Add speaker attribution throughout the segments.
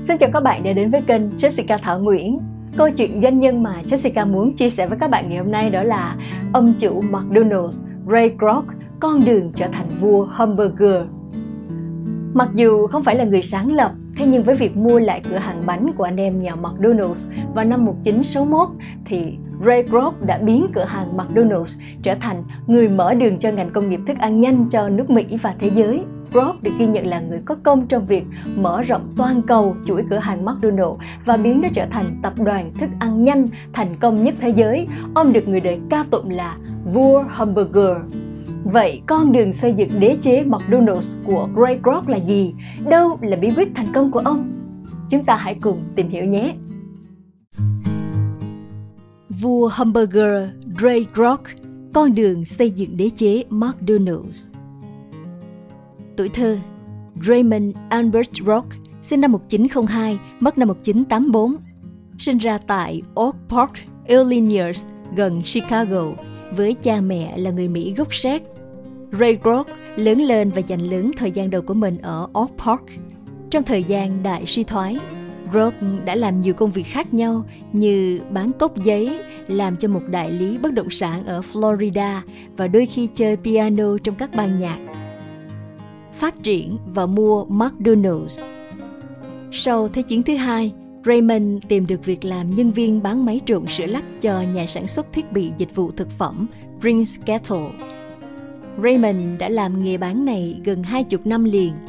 Speaker 1: Xin chào các bạn đã đến với kênh Jessica Thảo Nguyễn. Câu chuyện doanh nhân mà Jessica muốn chia sẻ với các bạn ngày hôm nay đó là ông chủ McDonald's Ray Kroc con đường trở thành vua hamburger. Mặc dù không phải là người sáng lập, thế nhưng với việc mua lại cửa hàng bánh của anh em nhà McDonald's vào năm 1961 thì Ray Kroc đã biến cửa hàng McDonald's trở thành người mở đường cho ngành công nghiệp thức ăn nhanh cho nước Mỹ và thế giới. Kroc được ghi nhận là người có công trong việc mở rộng toàn cầu chuỗi cửa hàng McDonald's và biến nó trở thành tập đoàn thức ăn nhanh, thành công nhất thế giới. Ông được người đời ca tụng là vua hamburger. Vậy con đường xây dựng đế chế McDonald's của Ray Kroc là gì? Đâu là bí quyết thành công của ông? Chúng ta hãy cùng tìm hiểu nhé!
Speaker 2: Vua hamburger Ray Kroc Con đường xây dựng đế chế McDonald's Tuổi thơ Raymond Albert Rock sinh năm 1902, mất năm 1984. Sinh ra tại Oak Park, Illinois, gần Chicago, với cha mẹ là người Mỹ gốc Séc. Ray Rock lớn lên và dành lớn thời gian đầu của mình ở Oak Park. Trong thời gian đại suy thoái, Rock đã làm nhiều công việc khác nhau như bán cốc giấy, làm cho một đại lý bất động sản ở Florida và đôi khi chơi piano trong các ban nhạc. Phát triển và mua McDonald's. Sau Thế chiến thứ hai, Raymond tìm được việc làm nhân viên bán máy trộn sữa lắc cho nhà sản xuất thiết bị dịch vụ thực phẩm Prince Kettle. Raymond đã làm nghề bán này gần hai chục năm liền –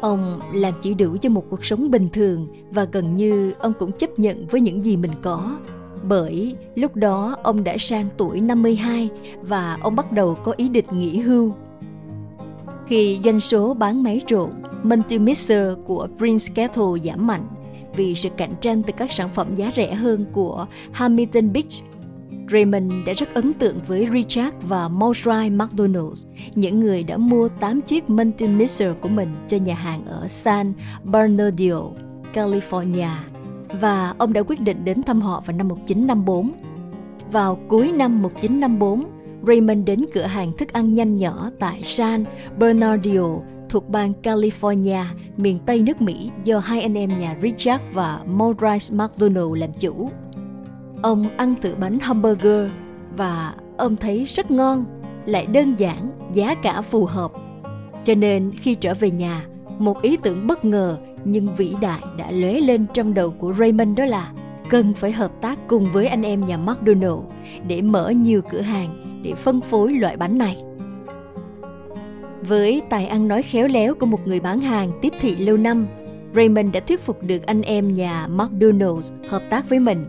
Speaker 2: Ông làm chỉ đủ cho một cuộc sống bình thường và gần như ông cũng chấp nhận với những gì mình có. Bởi lúc đó ông đã sang tuổi 52 và ông bắt đầu có ý định nghỉ hưu. Khi doanh số bán máy trộn Multimixer của Prince Kettle giảm mạnh vì sự cạnh tranh từ các sản phẩm giá rẻ hơn của Hamilton Beach Raymond đã rất ấn tượng với Richard và Maudry McDonald, những người đã mua 8 chiếc Multimixer của mình cho nhà hàng ở San Bernardino, California. Và ông đã quyết định đến thăm họ vào năm 1954. Vào cuối năm 1954, Raymond đến cửa hàng thức ăn nhanh nhỏ tại San Bernardino thuộc bang California, miền Tây nước Mỹ do hai anh em nhà Richard và Maurice McDonald làm chủ. Ông ăn thử bánh hamburger và ông thấy rất ngon, lại đơn giản, giá cả phù hợp. Cho nên khi trở về nhà, một ý tưởng bất ngờ nhưng vĩ đại đã lóe lên trong đầu của Raymond đó là cần phải hợp tác cùng với anh em nhà McDonald để mở nhiều cửa hàng để phân phối loại bánh này. Với tài ăn nói khéo léo của một người bán hàng tiếp thị lâu năm, Raymond đã thuyết phục được anh em nhà McDonald's hợp tác với mình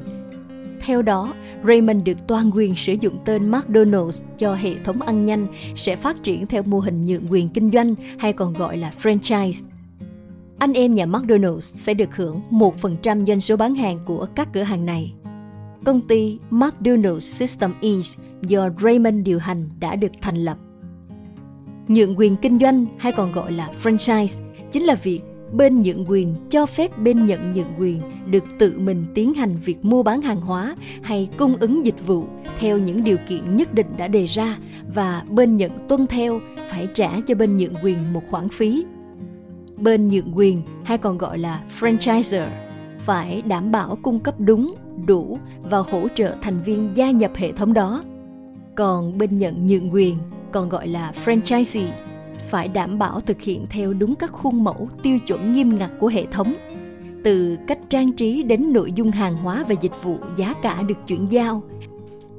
Speaker 2: theo đó, Raymond được toàn quyền sử dụng tên McDonald's cho hệ thống ăn nhanh sẽ phát triển theo mô hình nhượng quyền kinh doanh hay còn gọi là franchise. Anh em nhà McDonald's sẽ được hưởng 1% doanh số bán hàng của các cửa hàng này. Công ty McDonald's System Inc. do Raymond điều hành đã được thành lập. Nhượng quyền kinh doanh hay còn gọi là franchise chính là việc bên nhượng quyền cho phép bên nhận nhượng quyền được tự mình tiến hành việc mua bán hàng hóa hay cung ứng dịch vụ theo những điều kiện nhất định đã đề ra và bên nhận tuân theo phải trả cho bên nhượng quyền một khoản phí. Bên nhượng quyền hay còn gọi là franchiser phải đảm bảo cung cấp đúng, đủ và hỗ trợ thành viên gia nhập hệ thống đó. Còn bên nhận nhượng quyền, còn gọi là franchisee, phải đảm bảo thực hiện theo đúng các khuôn mẫu tiêu chuẩn nghiêm ngặt của hệ thống từ cách trang trí đến nội dung hàng hóa và dịch vụ giá cả được chuyển giao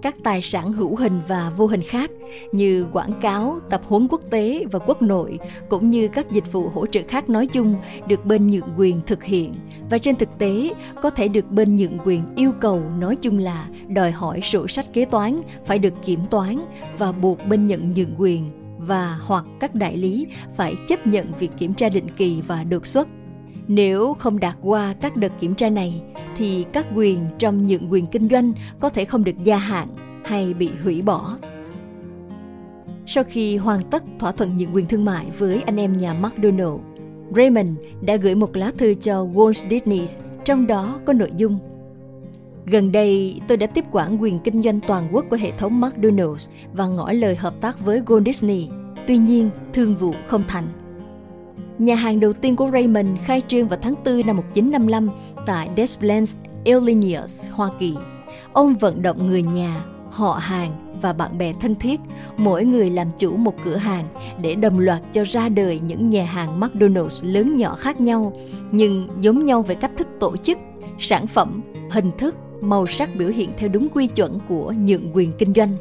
Speaker 2: các tài sản hữu hình và vô hình khác như quảng cáo, tập huấn quốc tế và quốc nội cũng như các dịch vụ hỗ trợ khác nói chung được bên nhượng quyền thực hiện và trên thực tế có thể được bên nhượng quyền yêu cầu nói chung là đòi hỏi sổ sách kế toán phải được kiểm toán và buộc bên nhận nhượng quyền và hoặc các đại lý phải chấp nhận việc kiểm tra định kỳ và đột xuất. Nếu không đạt qua các đợt kiểm tra này thì các quyền trong nhượng quyền kinh doanh có thể không được gia hạn hay bị hủy bỏ. Sau khi hoàn tất thỏa thuận nhượng quyền thương mại với anh em nhà McDonald, Raymond đã gửi một lá thư cho Walt Disney, trong đó có nội dung Gần đây, tôi đã tiếp quản quyền kinh doanh toàn quốc của hệ thống McDonald's và ngỏ lời hợp tác với Walt Disney. Tuy nhiên, thương vụ không thành. Nhà hàng đầu tiên của Raymond khai trương vào tháng 4 năm 1955 tại Des Plaines, Illinois, Hoa Kỳ. Ông vận động người nhà, họ hàng và bạn bè thân thiết, mỗi người làm chủ một cửa hàng để đồng loạt cho ra đời những nhà hàng McDonald's lớn nhỏ khác nhau, nhưng giống nhau về cách thức tổ chức, sản phẩm, hình thức, màu sắc biểu hiện theo đúng quy chuẩn của nhượng quyền kinh doanh.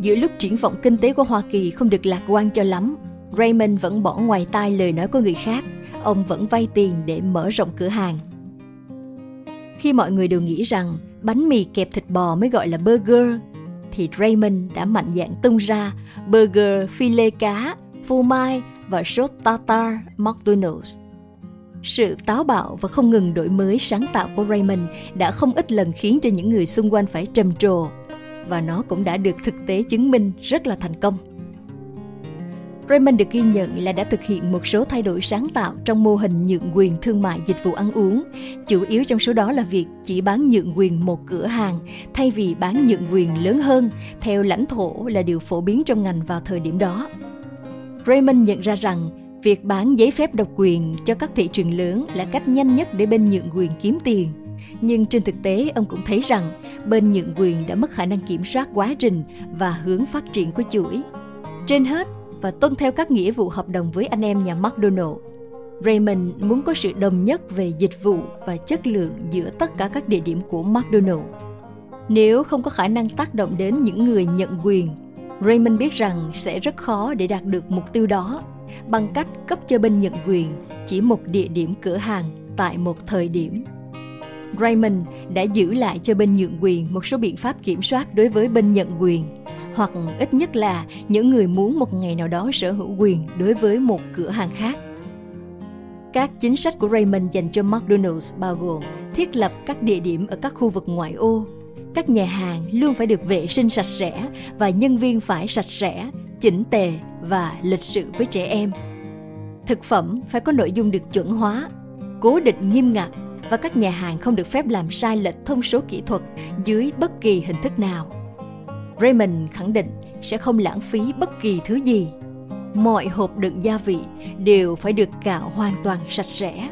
Speaker 2: Giữa lúc triển vọng kinh tế của Hoa Kỳ không được lạc quan cho lắm, Raymond vẫn bỏ ngoài tai lời nói của người khác. Ông vẫn vay tiền để mở rộng cửa hàng. Khi mọi người đều nghĩ rằng bánh mì kẹp thịt bò mới gọi là burger, thì Raymond đã mạnh dạn tung ra burger phi lê cá, phô mai và sốt tartar McDonald's. Sự táo bạo và không ngừng đổi mới sáng tạo của Raymond đã không ít lần khiến cho những người xung quanh phải trầm trồ và nó cũng đã được thực tế chứng minh rất là thành công. Raymond được ghi nhận là đã thực hiện một số thay đổi sáng tạo trong mô hình nhượng quyền thương mại dịch vụ ăn uống. Chủ yếu trong số đó là việc chỉ bán nhượng quyền một cửa hàng thay vì bán nhượng quyền lớn hơn theo lãnh thổ là điều phổ biến trong ngành vào thời điểm đó. Raymond nhận ra rằng việc bán giấy phép độc quyền cho các thị trường lớn là cách nhanh nhất để bên nhượng quyền kiếm tiền. Nhưng trên thực tế, ông cũng thấy rằng bên nhượng quyền đã mất khả năng kiểm soát quá trình và hướng phát triển của chuỗi. Trên hết, và tuân theo các nghĩa vụ hợp đồng với anh em nhà McDonald. Raymond muốn có sự đồng nhất về dịch vụ và chất lượng giữa tất cả các địa điểm của McDonald. Nếu không có khả năng tác động đến những người nhận quyền, Raymond biết rằng sẽ rất khó để đạt được mục tiêu đó bằng cách cấp cho bên nhận quyền chỉ một địa điểm cửa hàng tại một thời điểm. Raymond đã giữ lại cho bên nhượng quyền một số biện pháp kiểm soát đối với bên nhận quyền hoặc ít nhất là những người muốn một ngày nào đó sở hữu quyền đối với một cửa hàng khác. Các chính sách của Raymond dành cho McDonald's bao gồm thiết lập các địa điểm ở các khu vực ngoại ô. Các nhà hàng luôn phải được vệ sinh sạch sẽ và nhân viên phải sạch sẽ, chỉnh tề và lịch sự với trẻ em. Thực phẩm phải có nội dung được chuẩn hóa, cố định nghiêm ngặt và các nhà hàng không được phép làm sai lệch thông số kỹ thuật dưới bất kỳ hình thức nào. Raymond khẳng định sẽ không lãng phí bất kỳ thứ gì. Mọi hộp đựng gia vị đều phải được cạo hoàn toàn sạch sẽ.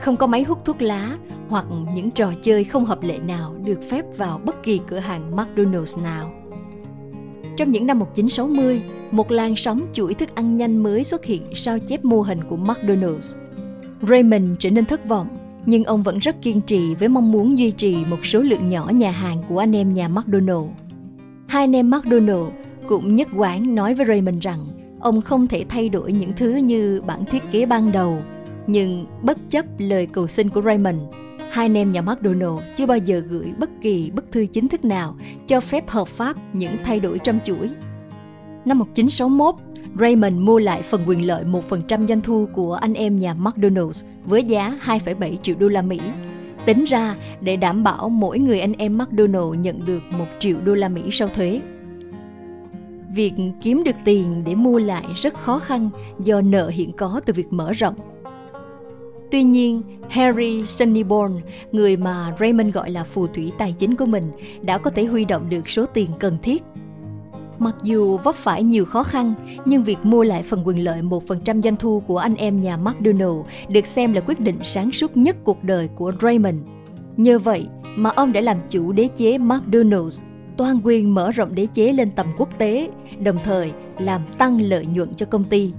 Speaker 2: Không có máy hút thuốc lá hoặc những trò chơi không hợp lệ nào được phép vào bất kỳ cửa hàng McDonald's nào. Trong những năm 1960, một làn sóng chuỗi thức ăn nhanh mới xuất hiện sao chép mô hình của McDonald's. Raymond trở nên thất vọng, nhưng ông vẫn rất kiên trì với mong muốn duy trì một số lượng nhỏ nhà hàng của anh em nhà McDonald's. Hai anh em McDonald cũng nhất quán nói với Raymond rằng ông không thể thay đổi những thứ như bản thiết kế ban đầu. Nhưng bất chấp lời cầu xin của Raymond, hai anh em nhà McDonald chưa bao giờ gửi bất kỳ bức thư chính thức nào cho phép hợp pháp những thay đổi trong chuỗi. Năm 1961, Raymond mua lại phần quyền lợi 1% doanh thu của anh em nhà McDonald's với giá 2,7 triệu đô la Mỹ Tính ra để đảm bảo mỗi người anh em McDonald nhận được 1 triệu đô la Mỹ sau thuế. Việc kiếm được tiền để mua lại rất khó khăn do nợ hiện có từ việc mở rộng. Tuy nhiên, Harry Sunnyborn, người mà Raymond gọi là phù thủy tài chính của mình, đã có thể huy động được số tiền cần thiết Mặc dù vấp phải nhiều khó khăn, nhưng việc mua lại phần quyền lợi 1% doanh thu của anh em nhà McDonald được xem là quyết định sáng suốt nhất cuộc đời của Raymond. Nhờ vậy mà ông đã làm chủ đế chế McDonald's, toàn quyền mở rộng đế chế lên tầm quốc tế, đồng thời làm tăng lợi nhuận cho công ty.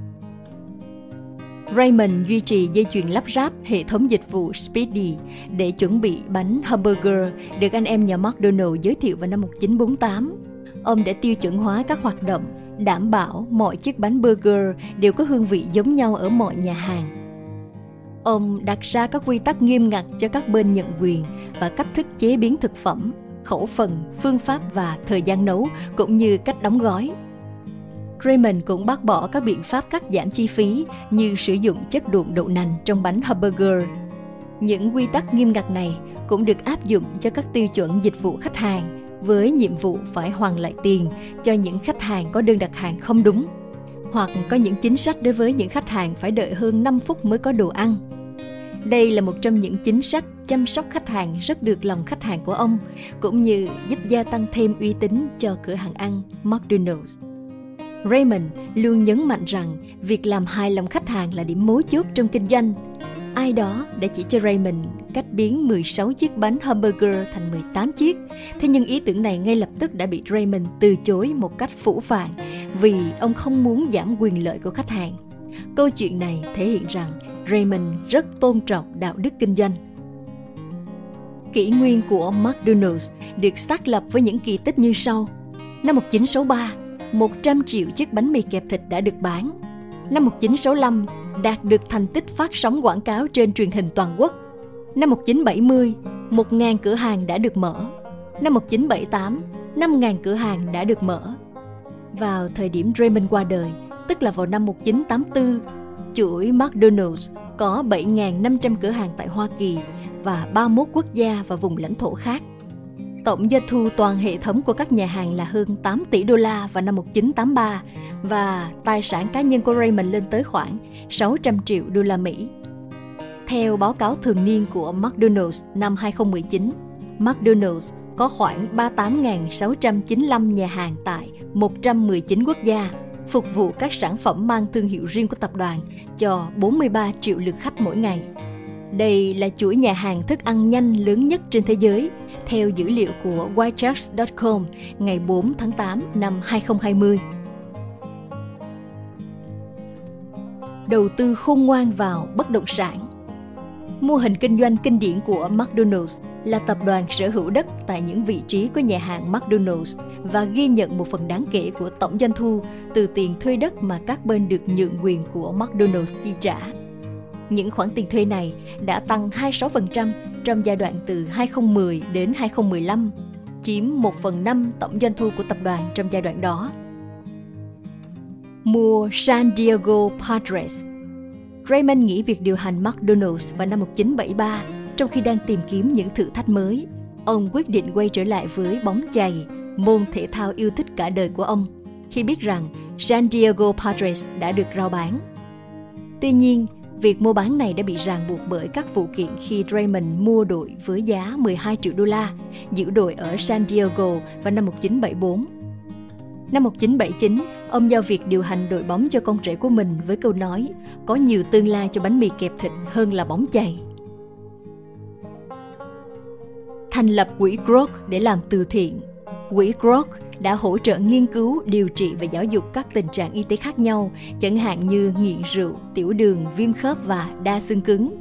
Speaker 2: Raymond duy trì dây chuyền lắp ráp hệ thống dịch vụ Speedy để chuẩn bị bánh hamburger được anh em nhà McDonald giới thiệu vào năm 1948 Ông đã tiêu chuẩn hóa các hoạt động, đảm bảo mọi chiếc bánh burger đều có hương vị giống nhau ở mọi nhà hàng. Ông đặt ra các quy tắc nghiêm ngặt cho các bên nhận quyền và cách thức chế biến thực phẩm, khẩu phần, phương pháp và thời gian nấu cũng như cách đóng gói. Raymond cũng bác bỏ các biện pháp cắt giảm chi phí như sử dụng chất đụn đậu nành trong bánh hamburger. Những quy tắc nghiêm ngặt này cũng được áp dụng cho các tiêu chuẩn dịch vụ khách hàng với nhiệm vụ phải hoàn lại tiền cho những khách hàng có đơn đặt hàng không đúng hoặc có những chính sách đối với những khách hàng phải đợi hơn 5 phút mới có đồ ăn. Đây là một trong những chính sách chăm sóc khách hàng rất được lòng khách hàng của ông, cũng như giúp gia tăng thêm uy tín cho cửa hàng ăn McDonald's. Raymond luôn nhấn mạnh rằng việc làm hài lòng khách hàng là điểm mấu chốt trong kinh doanh. Ai đó đã chỉ cho Raymond cách biến 16 chiếc bánh hamburger thành 18 chiếc. Thế nhưng ý tưởng này ngay lập tức đã bị Raymond từ chối một cách phủ phàng vì ông không muốn giảm quyền lợi của khách hàng. Câu chuyện này thể hiện rằng Raymond rất tôn trọng đạo đức kinh doanh. Kỷ nguyên của McDonald's được xác lập với những kỳ tích như sau. Năm 1963, 100 triệu chiếc bánh mì kẹp thịt đã được bán. Năm 1965, đạt được thành tích phát sóng quảng cáo trên truyền hình toàn quốc. Năm 1970, 1.000 cửa hàng đã được mở. Năm 1978, 5.000 cửa hàng đã được mở. Vào thời điểm Raymond qua đời, tức là vào năm 1984, chuỗi McDonald's có 7.500 cửa hàng tại Hoa Kỳ và 31 quốc gia và vùng lãnh thổ khác. Tổng doanh thu toàn hệ thống của các nhà hàng là hơn 8 tỷ đô la vào năm 1983 và tài sản cá nhân của Raymond lên tới khoảng 600 triệu đô la Mỹ. Theo báo cáo thường niên của McDonald's năm 2019, McDonald's có khoảng 38.695 nhà hàng tại 119 quốc gia, phục vụ các sản phẩm mang thương hiệu riêng của tập đoàn cho 43 triệu lượt khách mỗi ngày. Đây là chuỗi nhà hàng thức ăn nhanh lớn nhất trên thế giới, theo dữ liệu của Whitecharts.com ngày 4 tháng 8 năm 2020. Đầu tư khôn ngoan vào bất động sản Mô hình kinh doanh kinh điển của McDonald's là tập đoàn sở hữu đất tại những vị trí của nhà hàng McDonald's và ghi nhận một phần đáng kể của tổng doanh thu từ tiền thuê đất mà các bên được nhượng quyền của McDonald's chi trả. Những khoản tiền thuê này đã tăng 26% trong giai đoạn từ 2010 đến 2015, chiếm 1 phần 5 tổng doanh thu của tập đoàn trong giai đoạn đó. Mua San Diego Padres Raymond nghỉ việc điều hành McDonald's vào năm 1973 trong khi đang tìm kiếm những thử thách mới. Ông quyết định quay trở lại với bóng chày, môn thể thao yêu thích cả đời của ông, khi biết rằng San Diego Padres đã được rao bán. Tuy nhiên, việc mua bán này đã bị ràng buộc bởi các vụ kiện khi Raymond mua đội với giá 12 triệu đô la, giữ đội ở San Diego vào năm 1974 Năm 1979, ông giao việc điều hành đội bóng cho con rể của mình với câu nói có nhiều tương lai cho bánh mì kẹp thịt hơn là bóng chày. Thành lập quỹ Grok để làm từ thiện. Quỹ Grok đã hỗ trợ nghiên cứu, điều trị và giáo dục các tình trạng y tế khác nhau, chẳng hạn như nghiện rượu, tiểu đường, viêm khớp và đa xương cứng.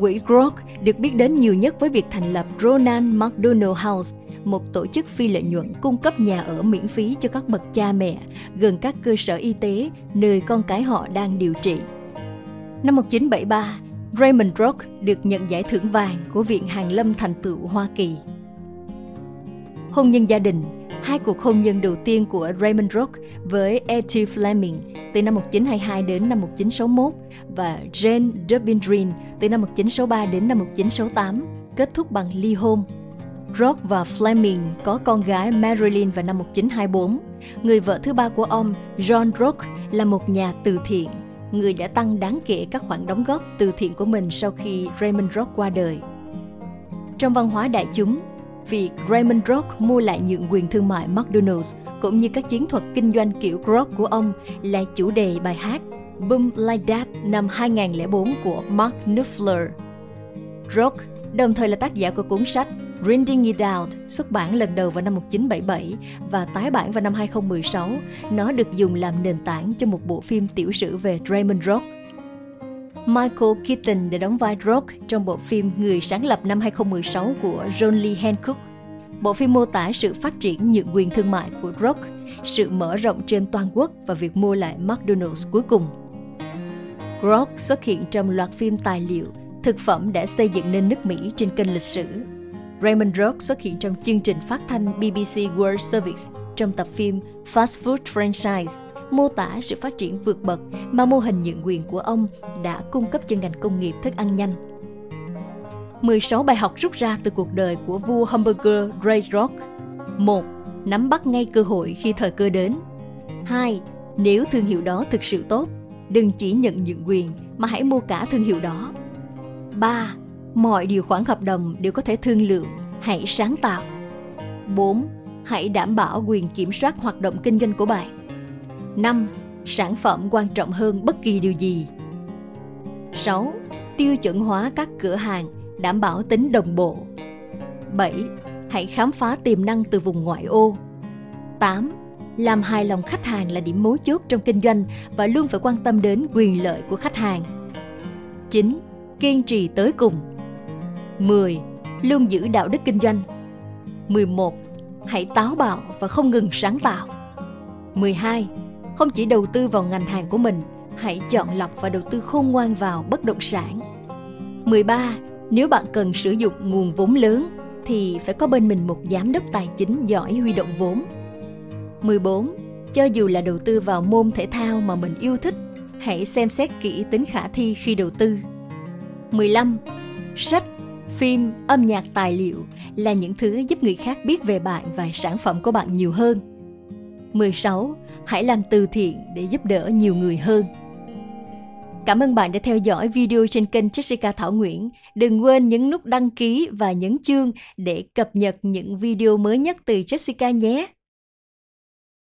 Speaker 2: Quỹ Grok được biết đến nhiều nhất với việc thành lập Ronald McDonald House một tổ chức phi lợi nhuận cung cấp nhà ở miễn phí cho các bậc cha mẹ gần các cơ sở y tế nơi con cái họ đang điều trị. Năm 1973, Raymond Rock được nhận giải thưởng vàng của Viện Hàn Lâm Thành tựu Hoa Kỳ. Hôn nhân gia đình Hai cuộc hôn nhân đầu tiên của Raymond Rock với Etty Fleming từ năm 1922 đến năm 1961 và Jane Dubindrin từ năm 1963 đến năm 1968 kết thúc bằng ly hôn Rock và Fleming có con gái Marilyn vào năm 1924. Người vợ thứ ba của ông, John Rock, là một nhà từ thiện, người đã tăng đáng kể các khoản đóng góp từ thiện của mình sau khi Raymond Rock qua đời. Trong văn hóa đại chúng, việc Raymond Rock mua lại nhượng quyền thương mại McDonald's cũng như các chiến thuật kinh doanh kiểu Rock của ông là chủ đề bài hát Boom Like That năm 2004 của Mark Knopfler. Rock đồng thời là tác giả của cuốn sách Grinding It Out xuất bản lần đầu vào năm 1977 và tái bản vào năm 2016. Nó được dùng làm nền tảng cho một bộ phim tiểu sử về Raymond Rock. Michael Keaton đã đóng vai Rock trong bộ phim Người sáng lập năm 2016 của John Lee Hancock. Bộ phim mô tả sự phát triển nhượng quyền thương mại của Rock, sự mở rộng trên toàn quốc và việc mua lại McDonald's cuối cùng. Rock xuất hiện trong loạt phim tài liệu, thực phẩm đã xây dựng nên nước Mỹ trên kênh lịch sử Raymond Rock xuất hiện trong chương trình phát thanh BBC World Service trong tập phim Fast Food Franchise, mô tả sự phát triển vượt bậc mà mô hình nhượng quyền của ông đã cung cấp cho ngành công nghiệp thức ăn nhanh. 16 bài học rút ra từ cuộc đời của vua hamburger Ray Rock. 1. Nắm bắt ngay cơ hội khi thời cơ đến. 2. Nếu thương hiệu đó thực sự tốt, đừng chỉ nhận nhượng quyền mà hãy mua cả thương hiệu đó. 3 Mọi điều khoản hợp đồng đều có thể thương lượng, hãy sáng tạo. 4. Hãy đảm bảo quyền kiểm soát hoạt động kinh doanh của bạn. 5. Sản phẩm quan trọng hơn bất kỳ điều gì. 6. Tiêu chuẩn hóa các cửa hàng, đảm bảo tính đồng bộ. 7. Hãy khám phá tiềm năng từ vùng ngoại ô. 8. Làm hài lòng khách hàng là điểm mấu chốt trong kinh doanh và luôn phải quan tâm đến quyền lợi của khách hàng. 9. Kiên trì tới cùng. 10. Luôn giữ đạo đức kinh doanh. 11. Hãy táo bạo và không ngừng sáng tạo. 12. Không chỉ đầu tư vào ngành hàng của mình, hãy chọn lọc và đầu tư khôn ngoan vào bất động sản. 13. Nếu bạn cần sử dụng nguồn vốn lớn thì phải có bên mình một giám đốc tài chính giỏi huy động vốn. 14. Cho dù là đầu tư vào môn thể thao mà mình yêu thích, hãy xem xét kỹ tính khả thi khi đầu tư. 15. Sách, phim, âm nhạc tài liệu là những thứ giúp người khác biết về bạn và sản phẩm của bạn nhiều hơn. 16. Hãy làm từ thiện để giúp đỡ nhiều người hơn. Cảm ơn bạn đã theo dõi video trên kênh Jessica Thảo Nguyễn. Đừng quên nhấn nút đăng ký và nhấn chuông để cập nhật những video mới nhất từ Jessica nhé.